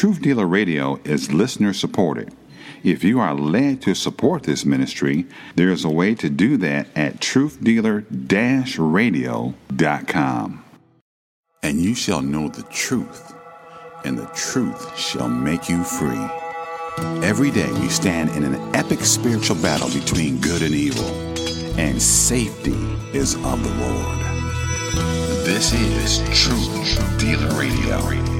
Truth Dealer Radio is listener supported. If you are led to support this ministry, there is a way to do that at truthdealer radio.com. And you shall know the truth, and the truth shall make you free. Every day we stand in an epic spiritual battle between good and evil, and safety is of the Lord. This is Truth Dealer Radio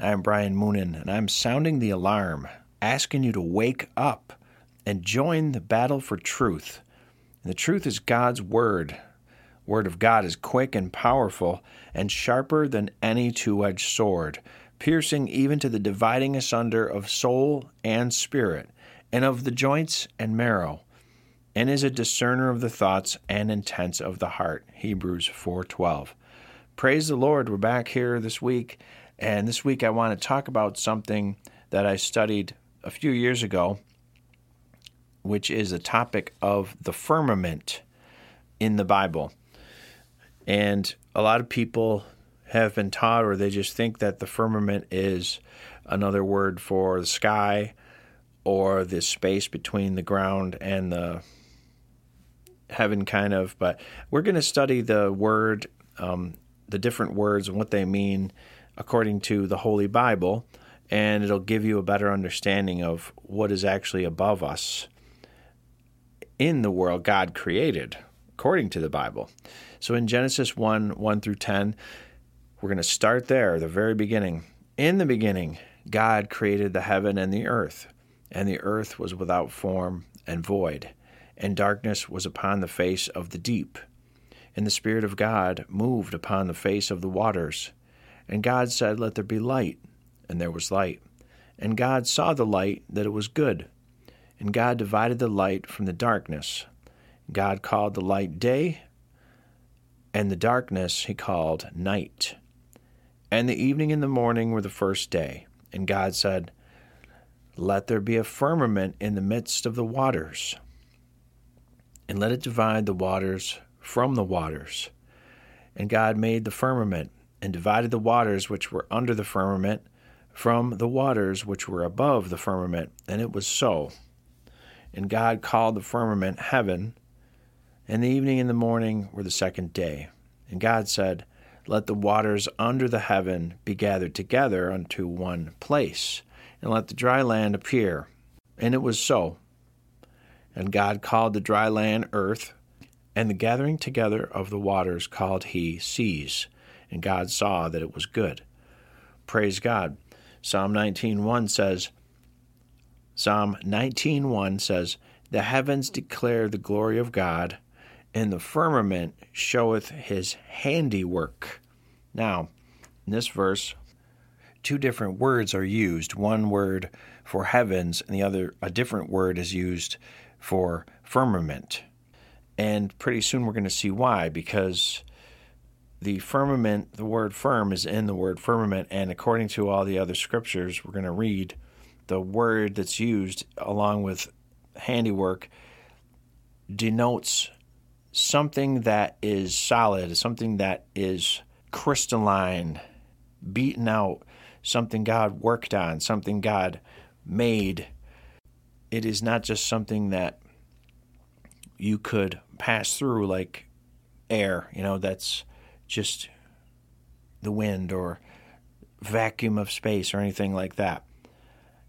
I'm Brian Moonen, and I'm sounding the alarm, asking you to wake up and join the battle for truth. And the truth is God's Word. Word of God is quick and powerful and sharper than any two edged sword, piercing even to the dividing asunder of soul and spirit, and of the joints and marrow, and is a discerner of the thoughts and intents of the heart. Hebrews 4:12. Praise the Lord, we're back here this week and this week I want to talk about something that I studied a few years ago, which is a topic of the firmament in the Bible. And a lot of people have been taught, or they just think that the firmament is another word for the sky or the space between the ground and the heaven, kind of. But we're going to study the word, um, the different words and what they mean according to the Holy Bible, and it'll give you a better understanding of what is actually above us in the world God created, according to the Bible. So in Genesis 1 1 through 10, we're going to start there, the very beginning. In the beginning, God created the heaven and the earth, and the earth was without form and void, and darkness was upon the face of the deep. And the Spirit of God moved upon the face of the waters. And God said, Let there be light. And there was light. And God saw the light that it was good. And God divided the light from the darkness. God called the light day, and the darkness he called night. And the evening and the morning were the first day. And God said, Let there be a firmament in the midst of the waters, and let it divide the waters from the waters. And God made the firmament and divided the waters which were under the firmament from the waters which were above the firmament. And it was so. And God called the firmament heaven, and the evening and the morning were the second day. And God said, Let the waters under the heaven be gathered together unto one place, and let the dry land appear. And it was so. And God called the dry land earth, and the gathering together of the waters called he seas and God saw that it was good. Praise God. Psalm 19:1 says Psalm 19:1 says, "The heavens declare the glory of God, and the firmament showeth his handiwork." Now, in this verse, two different words are used. One word for heavens, and the other, a different word is used for firmament. And pretty soon we're going to see why, because the firmament, the word firm is in the word firmament, and according to all the other scriptures, we're going to read the word that's used along with handiwork denotes something that is solid, something that is crystalline, beaten out, something God worked on, something God made. It is not just something that you could pass through like air, you know, that's just the wind or vacuum of space or anything like that.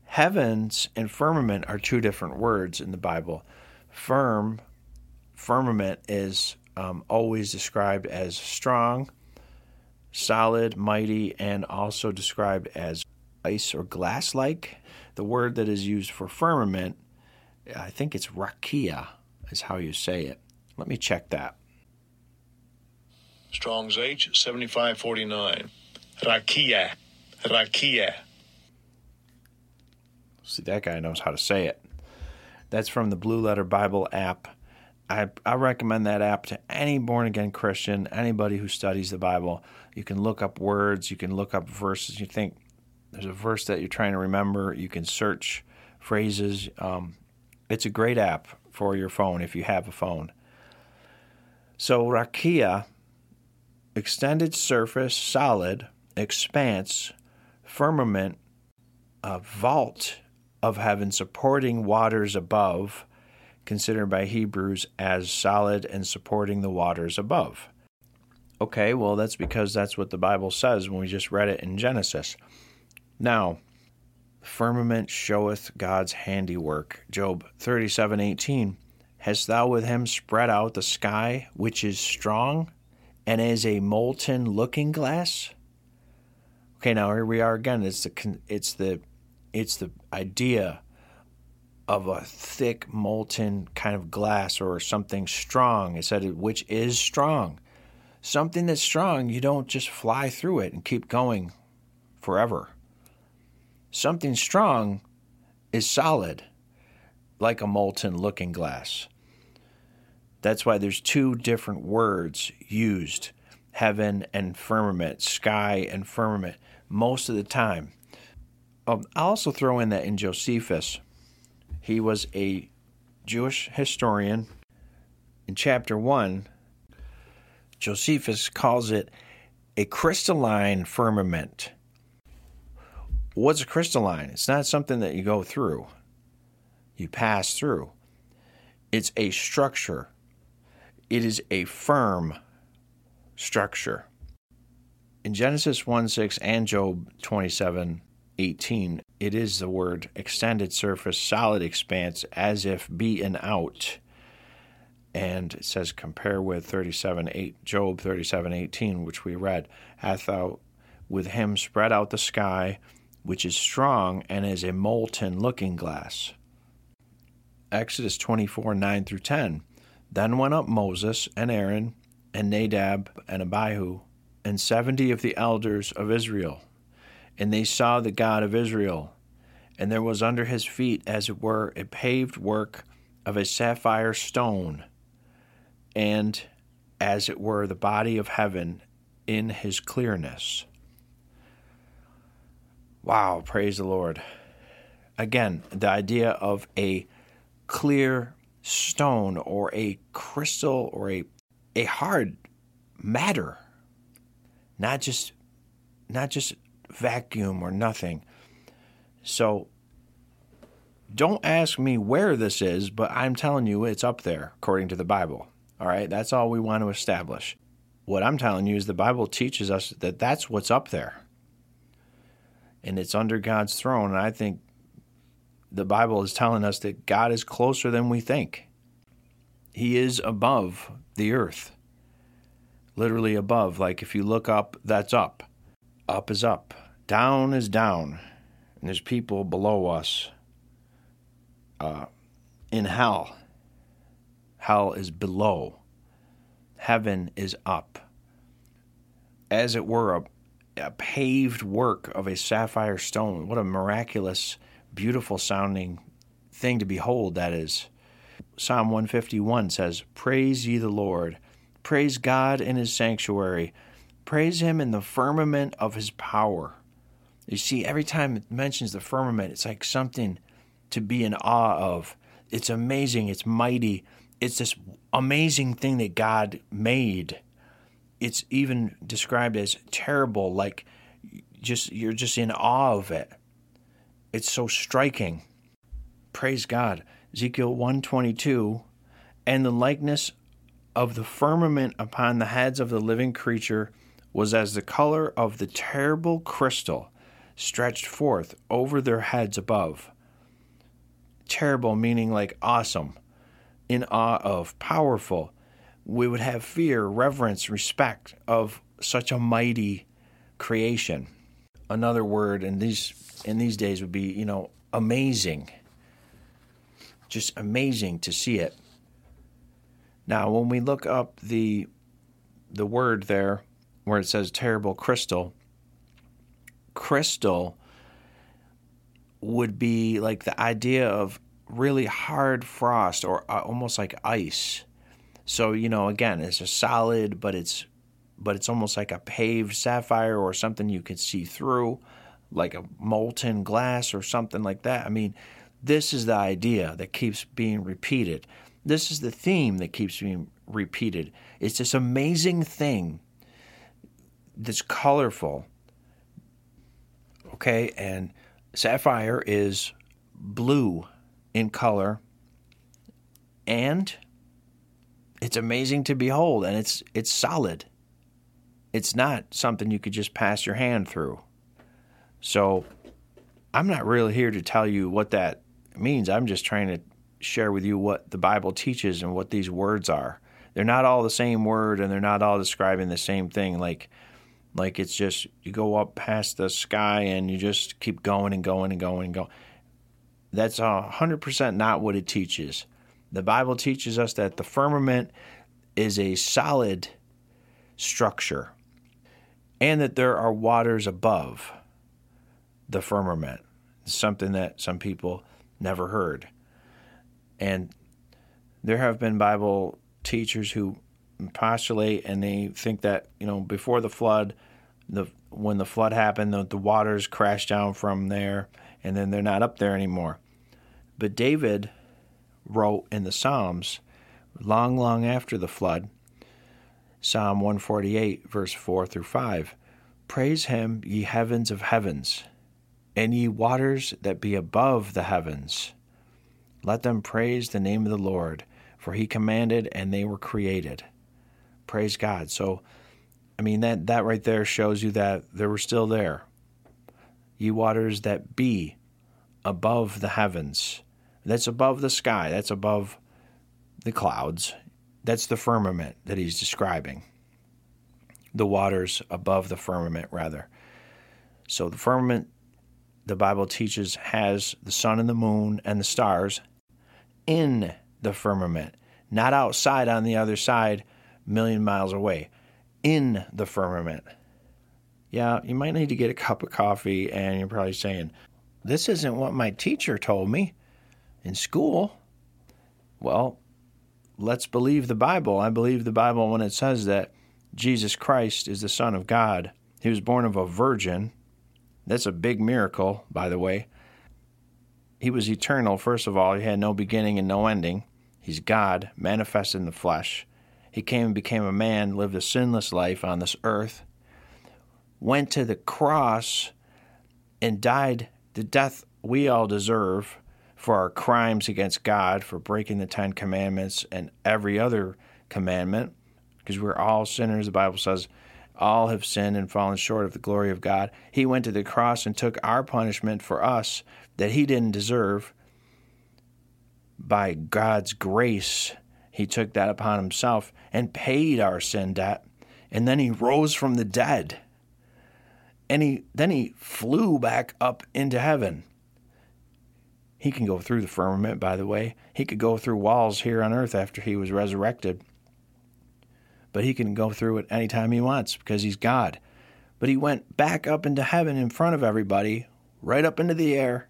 Heavens and firmament are two different words in the Bible. Firm, firmament is um, always described as strong, solid, mighty, and also described as ice or glass like. The word that is used for firmament, I think it's rakia, is how you say it. Let me check that. Strong's H, 7549. Rakia. Rakia. See, that guy knows how to say it. That's from the Blue Letter Bible app. I, I recommend that app to any born again Christian, anybody who studies the Bible. You can look up words, you can look up verses. You think there's a verse that you're trying to remember, you can search phrases. Um, it's a great app for your phone if you have a phone. So, rakia, extended surface, solid, expanse, firmament, a vault of heaven supporting waters above, considered by Hebrews as solid and supporting the waters above. Okay, well, that's because that's what the Bible says when we just read it in Genesis. Now, firmament showeth God's handiwork. Job 37:18. Hast thou with him spread out the sky, which is strong, and is a molten looking glass? Okay, now here we are again. It's the it's the it's the idea of a thick molten kind of glass or something strong. It said which is strong. Something that's strong, you don't just fly through it and keep going forever. Something strong is solid, like a molten looking glass. That's why there's two different words used heaven and firmament, sky and firmament, most of the time. Um, I'll also throw in that in Josephus, he was a Jewish historian. In chapter 1, Josephus calls it a crystalline firmament. What's a crystalline? It's not something that you go through, you pass through. It's a structure, it is a firm structure. In Genesis 1 6 and Job 27 18, it is the word extended surface, solid expanse, as if beaten out. And it says, compare with 37 8, Job 37 18, which we read, hath thou with him spread out the sky which is strong and is a molten looking glass. Exodus 24 9 through 10. Then went up Moses and Aaron and Nadab and Abihu and seventy of the elders of Israel. And they saw the God of Israel. And there was under his feet, as it were, a paved work of a sapphire stone, and as it were, the body of heaven in his clearness. Wow, praise the Lord. Again, the idea of a clear stone or a crystal or a, a hard matter, not just not just vacuum or nothing. So don't ask me where this is, but I'm telling you it's up there according to the Bible. All right, that's all we want to establish. What I'm telling you is the Bible teaches us that that's what's up there and it's under God's throne. And I think the Bible is telling us that God is closer than we think. He is above the earth, literally above. Like if you look up, that's up. Up is up. Down is down. And there's people below us uh, in hell. Hell is below. Heaven is up. As it were, a a paved work of a sapphire stone. What a miraculous, beautiful sounding thing to behold that is. Psalm 151 says, Praise ye the Lord. Praise God in his sanctuary. Praise him in the firmament of his power. You see, every time it mentions the firmament, it's like something to be in awe of. It's amazing. It's mighty. It's this amazing thing that God made it's even described as terrible, like just you're just in awe of it. It's so striking. Praise God. Ezekiel 122 and the likeness of the firmament upon the heads of the living creature was as the color of the terrible crystal stretched forth over their heads above. Terrible meaning like awesome, in awe of, powerful, we would have fear, reverence, respect of such a mighty creation. Another word in these in these days would be, you know, amazing. Just amazing to see it. Now, when we look up the the word there where it says terrible crystal, crystal would be like the idea of really hard frost or uh, almost like ice. So, you know, again, it's a solid, but it's but it's almost like a paved sapphire or something you could see through, like a molten glass or something like that. I mean, this is the idea that keeps being repeated. This is the theme that keeps being repeated. It's this amazing thing that's colorful. Okay, and sapphire is blue in color and it's amazing to behold and it's it's solid. It's not something you could just pass your hand through. So I'm not really here to tell you what that means. I'm just trying to share with you what the Bible teaches and what these words are. They're not all the same word and they're not all describing the same thing. Like like it's just you go up past the sky and you just keep going and going and going and going. That's hundred percent not what it teaches. The Bible teaches us that the firmament is a solid structure and that there are waters above the firmament. Something that some people never heard. And there have been Bible teachers who postulate and they think that, you know, before the flood, the when the flood happened, the, the waters crashed down from there and then they're not up there anymore. But David wrote in the Psalms long, long after the flood, Psalm 148, verse 4 through 5 Praise him, ye heavens of heavens, and ye waters that be above the heavens. Let them praise the name of the Lord, for he commanded and they were created. Praise God. So, I mean, that, that right there shows you that they were still there. Ye waters that be above the heavens. That's above the sky, that's above the clouds. That's the firmament that he's describing. The waters above the firmament, rather. So the firmament the Bible teaches has the sun and the moon and the stars in the firmament, not outside on the other side, million miles away, in the firmament. Yeah, you might need to get a cup of coffee, and you're probably saying, This isn't what my teacher told me in school. Well, let's believe the Bible. I believe the Bible when it says that Jesus Christ is the Son of God. He was born of a virgin that's a big miracle, by the way. He was eternal, first of all. He had no beginning and no ending. He's God, manifested in the flesh. He came and became a man, lived a sinless life on this earth, went to the cross, and died the death we all deserve for our crimes against God, for breaking the Ten Commandments and every other commandment, because we're all sinners, the Bible says all have sinned and fallen short of the glory of God. He went to the cross and took our punishment for us that he didn't deserve. By God's grace, he took that upon himself and paid our sin debt. And then he rose from the dead. And he then he flew back up into heaven. He can go through the firmament, by the way. He could go through walls here on earth after he was resurrected but he can go through it anytime he wants because he's God. But he went back up into heaven in front of everybody, right up into the air.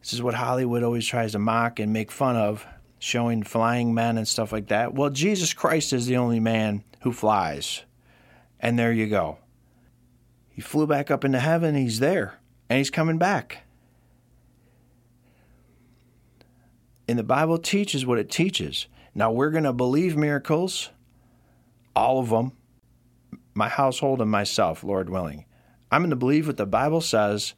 This is what Hollywood always tries to mock and make fun of, showing flying men and stuff like that. Well, Jesus Christ is the only man who flies. And there you go. He flew back up into heaven, he's there, and he's coming back. And the Bible teaches what it teaches. Now, we're going to believe miracles all of them, my household and myself, Lord willing. I'm going to believe what the Bible says,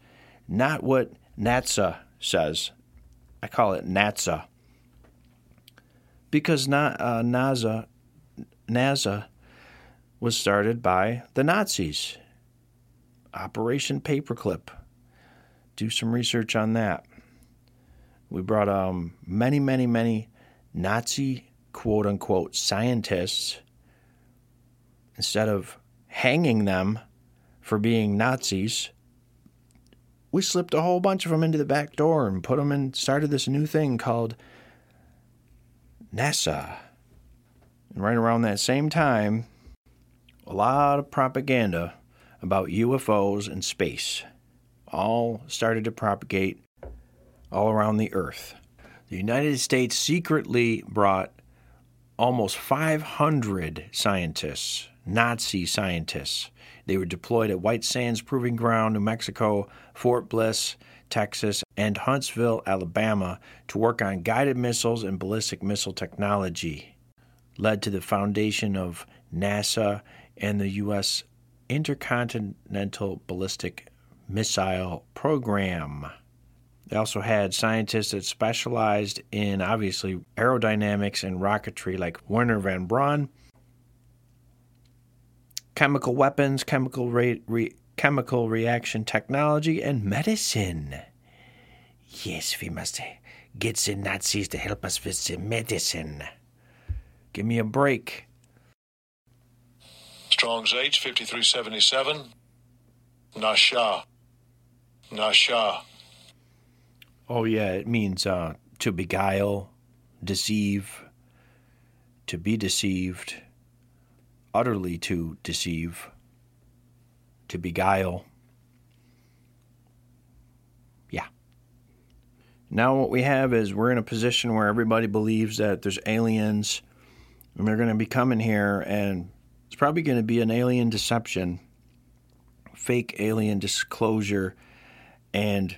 not what NASA says. I call it NASA. Because uh, NASA, NASA was started by the Nazis. Operation Paperclip. Do some research on that. We brought um, many, many, many Nazi quote unquote scientists instead of hanging them for being Nazis, we slipped a whole bunch of them into the back door and put them in, started this new thing called NASA. And right around that same time, a lot of propaganda about UFOs and space. all started to propagate all around the earth. The United States secretly brought almost 500 scientists, Nazi scientists. They were deployed at White Sands Proving Ground, New Mexico, Fort Bliss, Texas, and Huntsville, Alabama, to work on guided missiles and ballistic missile technology. Led to the foundation of NASA and the U.S. Intercontinental Ballistic Missile Program. They also had scientists that specialized in obviously aerodynamics and rocketry, like Wernher von Braun, chemical weapons, chemical re- re- chemical reaction technology, and medicine. Yes, we must get the Nazis to help us with the medicine. Give me a break. Strong's H, 5377. Nasha. Nasha. Oh, yeah, it means uh, to beguile, deceive, to be deceived, utterly to deceive, to beguile. Yeah. Now, what we have is we're in a position where everybody believes that there's aliens and they're going to be coming here, and it's probably going to be an alien deception, fake alien disclosure, and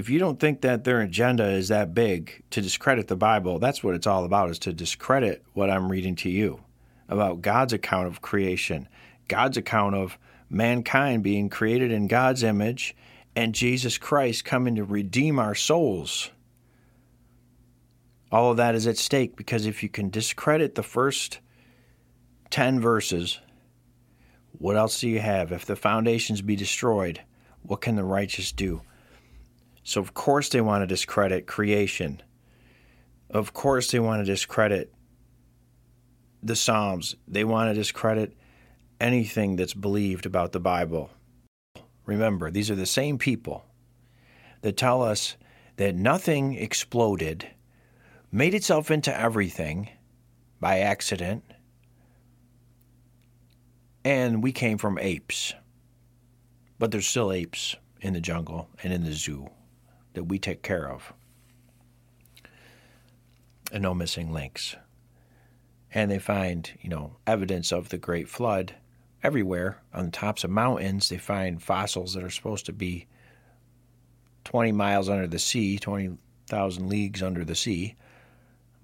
if you don't think that their agenda is that big to discredit the Bible, that's what it's all about is to discredit what I'm reading to you about God's account of creation, God's account of mankind being created in God's image and Jesus Christ coming to redeem our souls. All of that is at stake because if you can discredit the first 10 verses, what else do you have? If the foundations be destroyed, what can the righteous do? So, of course, they want to discredit creation. Of course, they want to discredit the Psalms. They want to discredit anything that's believed about the Bible. Remember, these are the same people that tell us that nothing exploded, made itself into everything by accident, and we came from apes. But there's still apes in the jungle and in the zoo that we take care of. And no missing links. And they find, you know, evidence of the Great Flood everywhere on the tops of mountains. They find fossils that are supposed to be 20 miles under the sea, 20,000 leagues under the sea.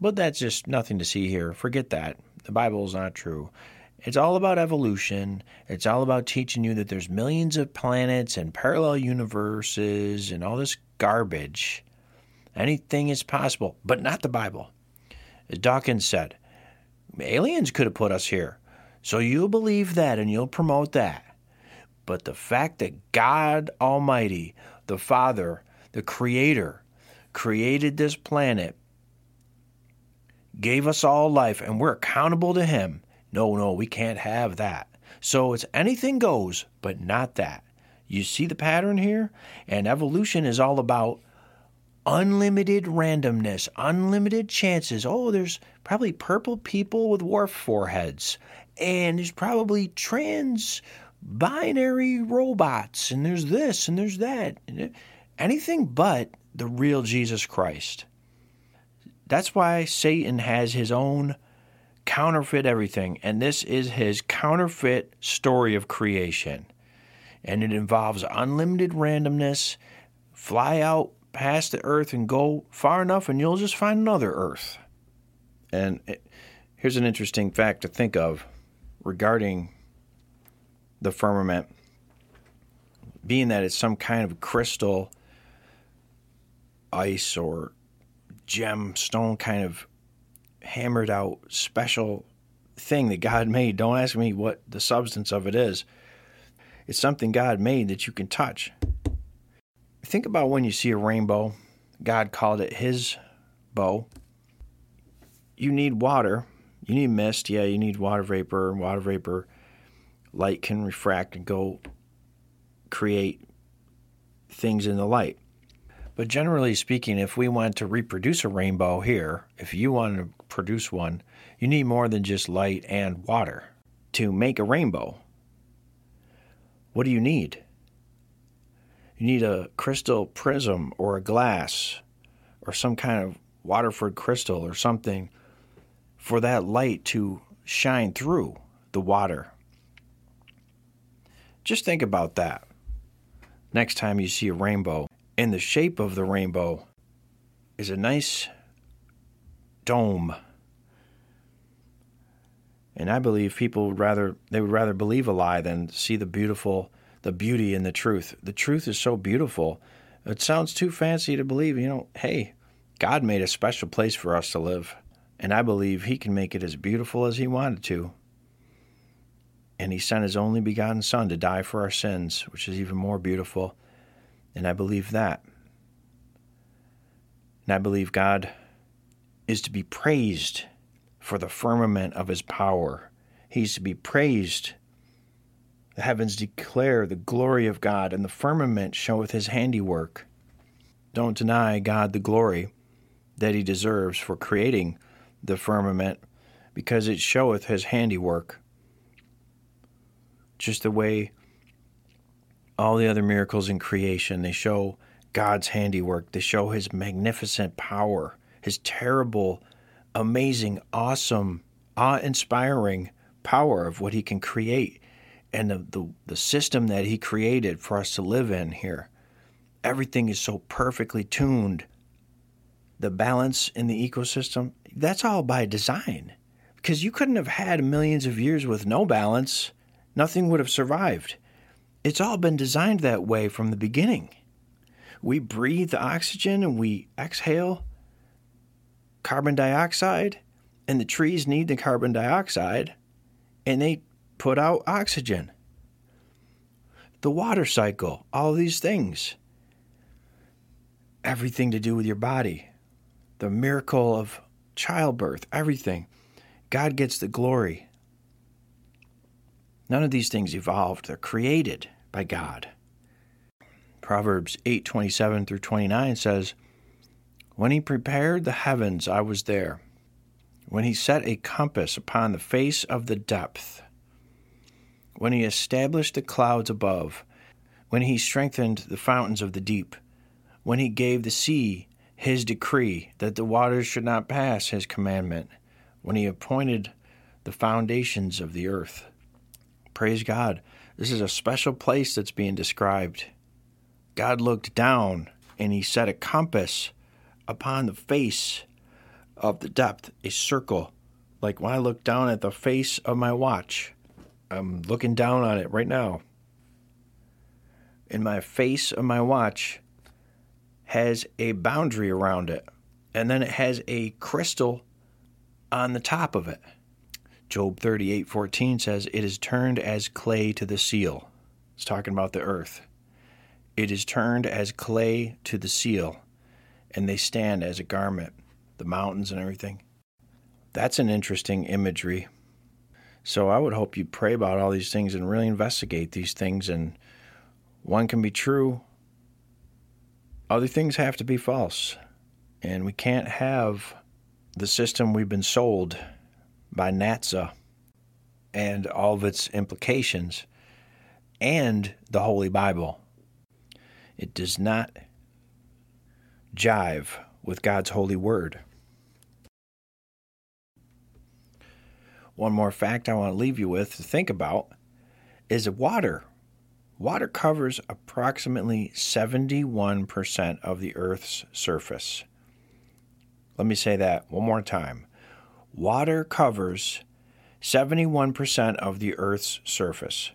But that's just nothing to see here. Forget that. The Bible is not true. It's all about evolution. It's all about teaching you that there's millions of planets and parallel universes and all this garbage. Anything is possible, but not the Bible. As Dawkins said, aliens could have put us here. So you'll believe that and you'll promote that. But the fact that God Almighty, the Father, the Creator, created this planet, gave us all life, and we're accountable to Him. No, no, we can't have that. So it's anything goes, but not that. You see the pattern here? And evolution is all about unlimited randomness, unlimited chances. Oh, there's probably purple people with dwarf foreheads, and there's probably trans binary robots, and there's this and there's that. Anything but the real Jesus Christ. That's why Satan has his own counterfeit everything, and this is his counterfeit story of creation and it involves unlimited randomness. Fly out past the Earth and go far enough, and you'll just find another Earth. And it, here's an interesting fact to think of regarding the firmament being that it's some kind of crystal, ice, or gemstone kind of hammered out special thing that God made. Don't ask me what the substance of it is. It's something God made that you can touch. Think about when you see a rainbow. God called it His bow. You need water. You need mist. Yeah, you need water vapor. Water vapor, light can refract and go create things in the light. But generally speaking, if we want to reproduce a rainbow here, if you want to produce one, you need more than just light and water to make a rainbow. What do you need? You need a crystal prism or a glass or some kind of Waterford crystal or something for that light to shine through the water. Just think about that next time you see a rainbow. And the shape of the rainbow is a nice dome. And I believe people would rather they would rather believe a lie than see the beautiful the beauty in the truth. The truth is so beautiful. It sounds too fancy to believe, you know, hey, God made a special place for us to live, and I believe he can make it as beautiful as he wanted to. And he sent his only begotten son to die for our sins, which is even more beautiful. And I believe that. And I believe God is to be praised for the firmament of his power. He's to be praised. The heavens declare the glory of God, and the firmament showeth his handiwork. Don't deny God the glory that he deserves for creating the firmament, because it showeth his handiwork. Just the way all the other miracles in creation, they show God's handiwork, they show his magnificent power, his terrible, amazing, awesome, awe inspiring power of what he can create and the, the, the system that he created for us to live in here. Everything is so perfectly tuned. The balance in the ecosystem, that's all by design. Because you couldn't have had millions of years with no balance, nothing would have survived. It's all been designed that way from the beginning. We breathe the oxygen and we exhale carbon dioxide, and the trees need the carbon dioxide, and they put out oxygen. The water cycle, all these things. Everything to do with your body. The miracle of childbirth, everything. God gets the glory. None of these things evolved, they're created by God. Proverbs 8:27 through 29 says, "When he prepared the heavens, I was there. When he set a compass upon the face of the depth, when he established the clouds above, when he strengthened the fountains of the deep, when he gave the sea his decree that the waters should not pass his commandment, when he appointed the foundations of the earth." Praise God. This is a special place that's being described. God looked down and he set a compass upon the face of the depth, a circle. Like when I look down at the face of my watch, I'm looking down on it right now. And my face of my watch has a boundary around it, and then it has a crystal on the top of it. Job 38:14 says, "It is turned as clay to the seal." It's talking about the earth. It is turned as clay to the seal, and they stand as a garment, the mountains and everything. That's an interesting imagery. So I would hope you pray about all these things and really investigate these things and one can be true, other things have to be false. And we can't have the system we've been sold by NASA and all of its implications and the Holy Bible. It does not jive with God's holy word. One more fact I want to leave you with to think about is water. Water covers approximately 71% of the Earth's surface. Let me say that one more time. Water covers 71% of the Earth's surface.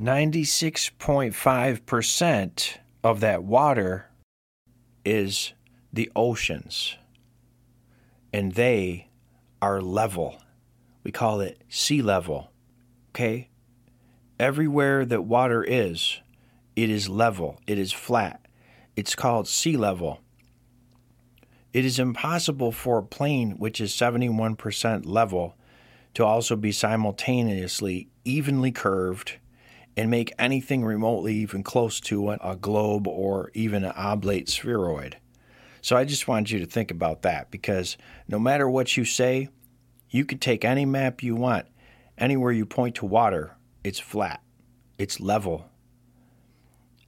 96.5% of that water is the oceans, and they are level. We call it sea level. Okay? Everywhere that water is, it is level, it is flat. It's called sea level. It is impossible for a plane which is 71% level to also be simultaneously evenly curved and make anything remotely even close to a globe or even an oblate spheroid. So I just wanted you to think about that because no matter what you say, you could take any map you want. Anywhere you point to water, it's flat, it's level.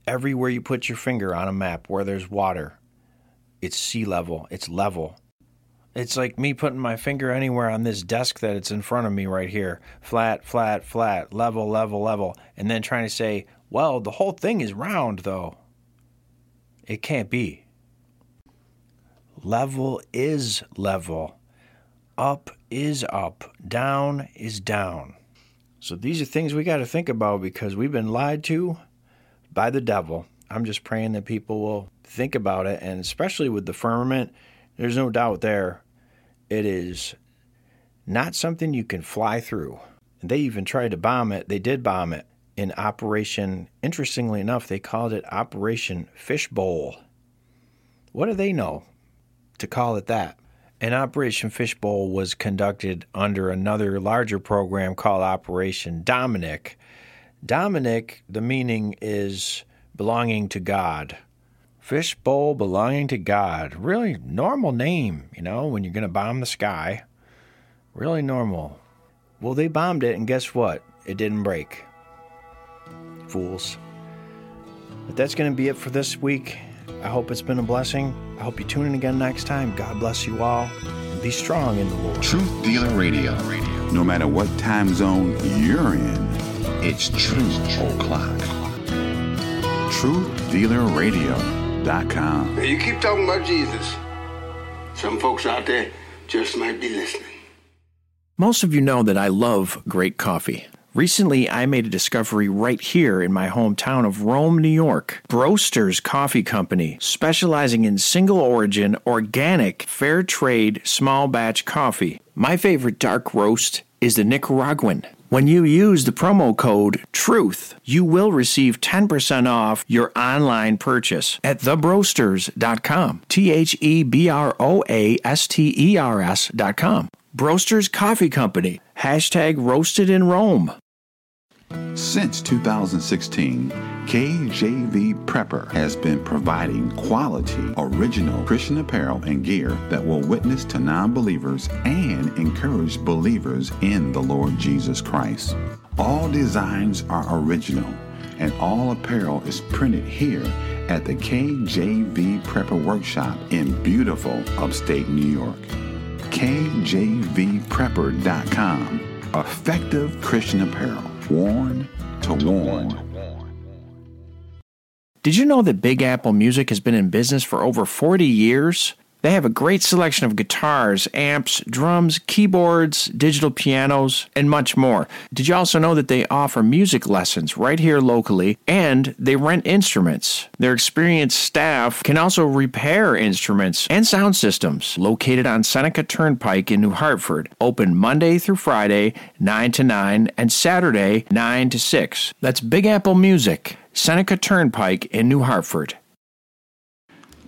Everywhere you put your finger on a map where there's water, it's sea level, it's level. It's like me putting my finger anywhere on this desk that it's in front of me right here. Flat, flat, flat, level, level, level. And then trying to say, well, the whole thing is round though. It can't be. Level is level. Up is up. Down is down. So these are things we got to think about because we've been lied to by the devil. I'm just praying that people will think about it, and especially with the firmament, there's no doubt there. It is not something you can fly through. They even tried to bomb it. They did bomb it in Operation, interestingly enough, they called it Operation Fishbowl. What do they know to call it that? And Operation Fishbowl was conducted under another larger program called Operation Dominic. Dominic, the meaning is belonging to God. Fishbowl belonging to God. Really normal name, you know, when you're going to bomb the sky. Really normal. Well, they bombed it, and guess what? It didn't break. Fools. But that's going to be it for this week. I hope it's been a blessing. I hope you tune in again next time. God bless you all. And be strong in the Lord. Truth Dealer Radio. No matter what time zone you're in, it's Truth O'Clock. TruthDealerRadio.com. You keep talking about Jesus. Some folks out there just might be listening. Most of you know that I love great coffee. Recently, I made a discovery right here in my hometown of Rome, New York. Broasters Coffee Company, specializing in single origin, organic, fair trade, small batch coffee. My favorite dark roast is the Nicaraguan. When you use the promo code TRUTH, you will receive 10% off your online purchase at thebroasters.com. T H E B R O A S T E R S.com. Broasters Coffee Company. Hashtag roasted in Rome. Since 2016, KJV Prepper has been providing quality, original Christian apparel and gear that will witness to non believers and encourage believers in the Lord Jesus Christ. All designs are original, and all apparel is printed here at the KJV Prepper Workshop in beautiful upstate New York. KJVPrepper.com. Effective Christian apparel, worn to worn. Did you know that Big Apple Music has been in business for over 40 years? They have a great selection of guitars, amps, drums, keyboards, digital pianos, and much more. Did you also know that they offer music lessons right here locally and they rent instruments? Their experienced staff can also repair instruments and sound systems located on Seneca Turnpike in New Hartford. Open Monday through Friday, 9 to 9, and Saturday, 9 to 6. That's Big Apple Music, Seneca Turnpike in New Hartford.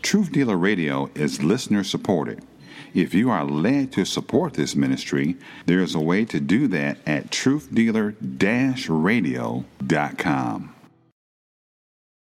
Truth Dealer Radio is listener supported. If you are led to support this ministry, there is a way to do that at truthdealer-radio.com.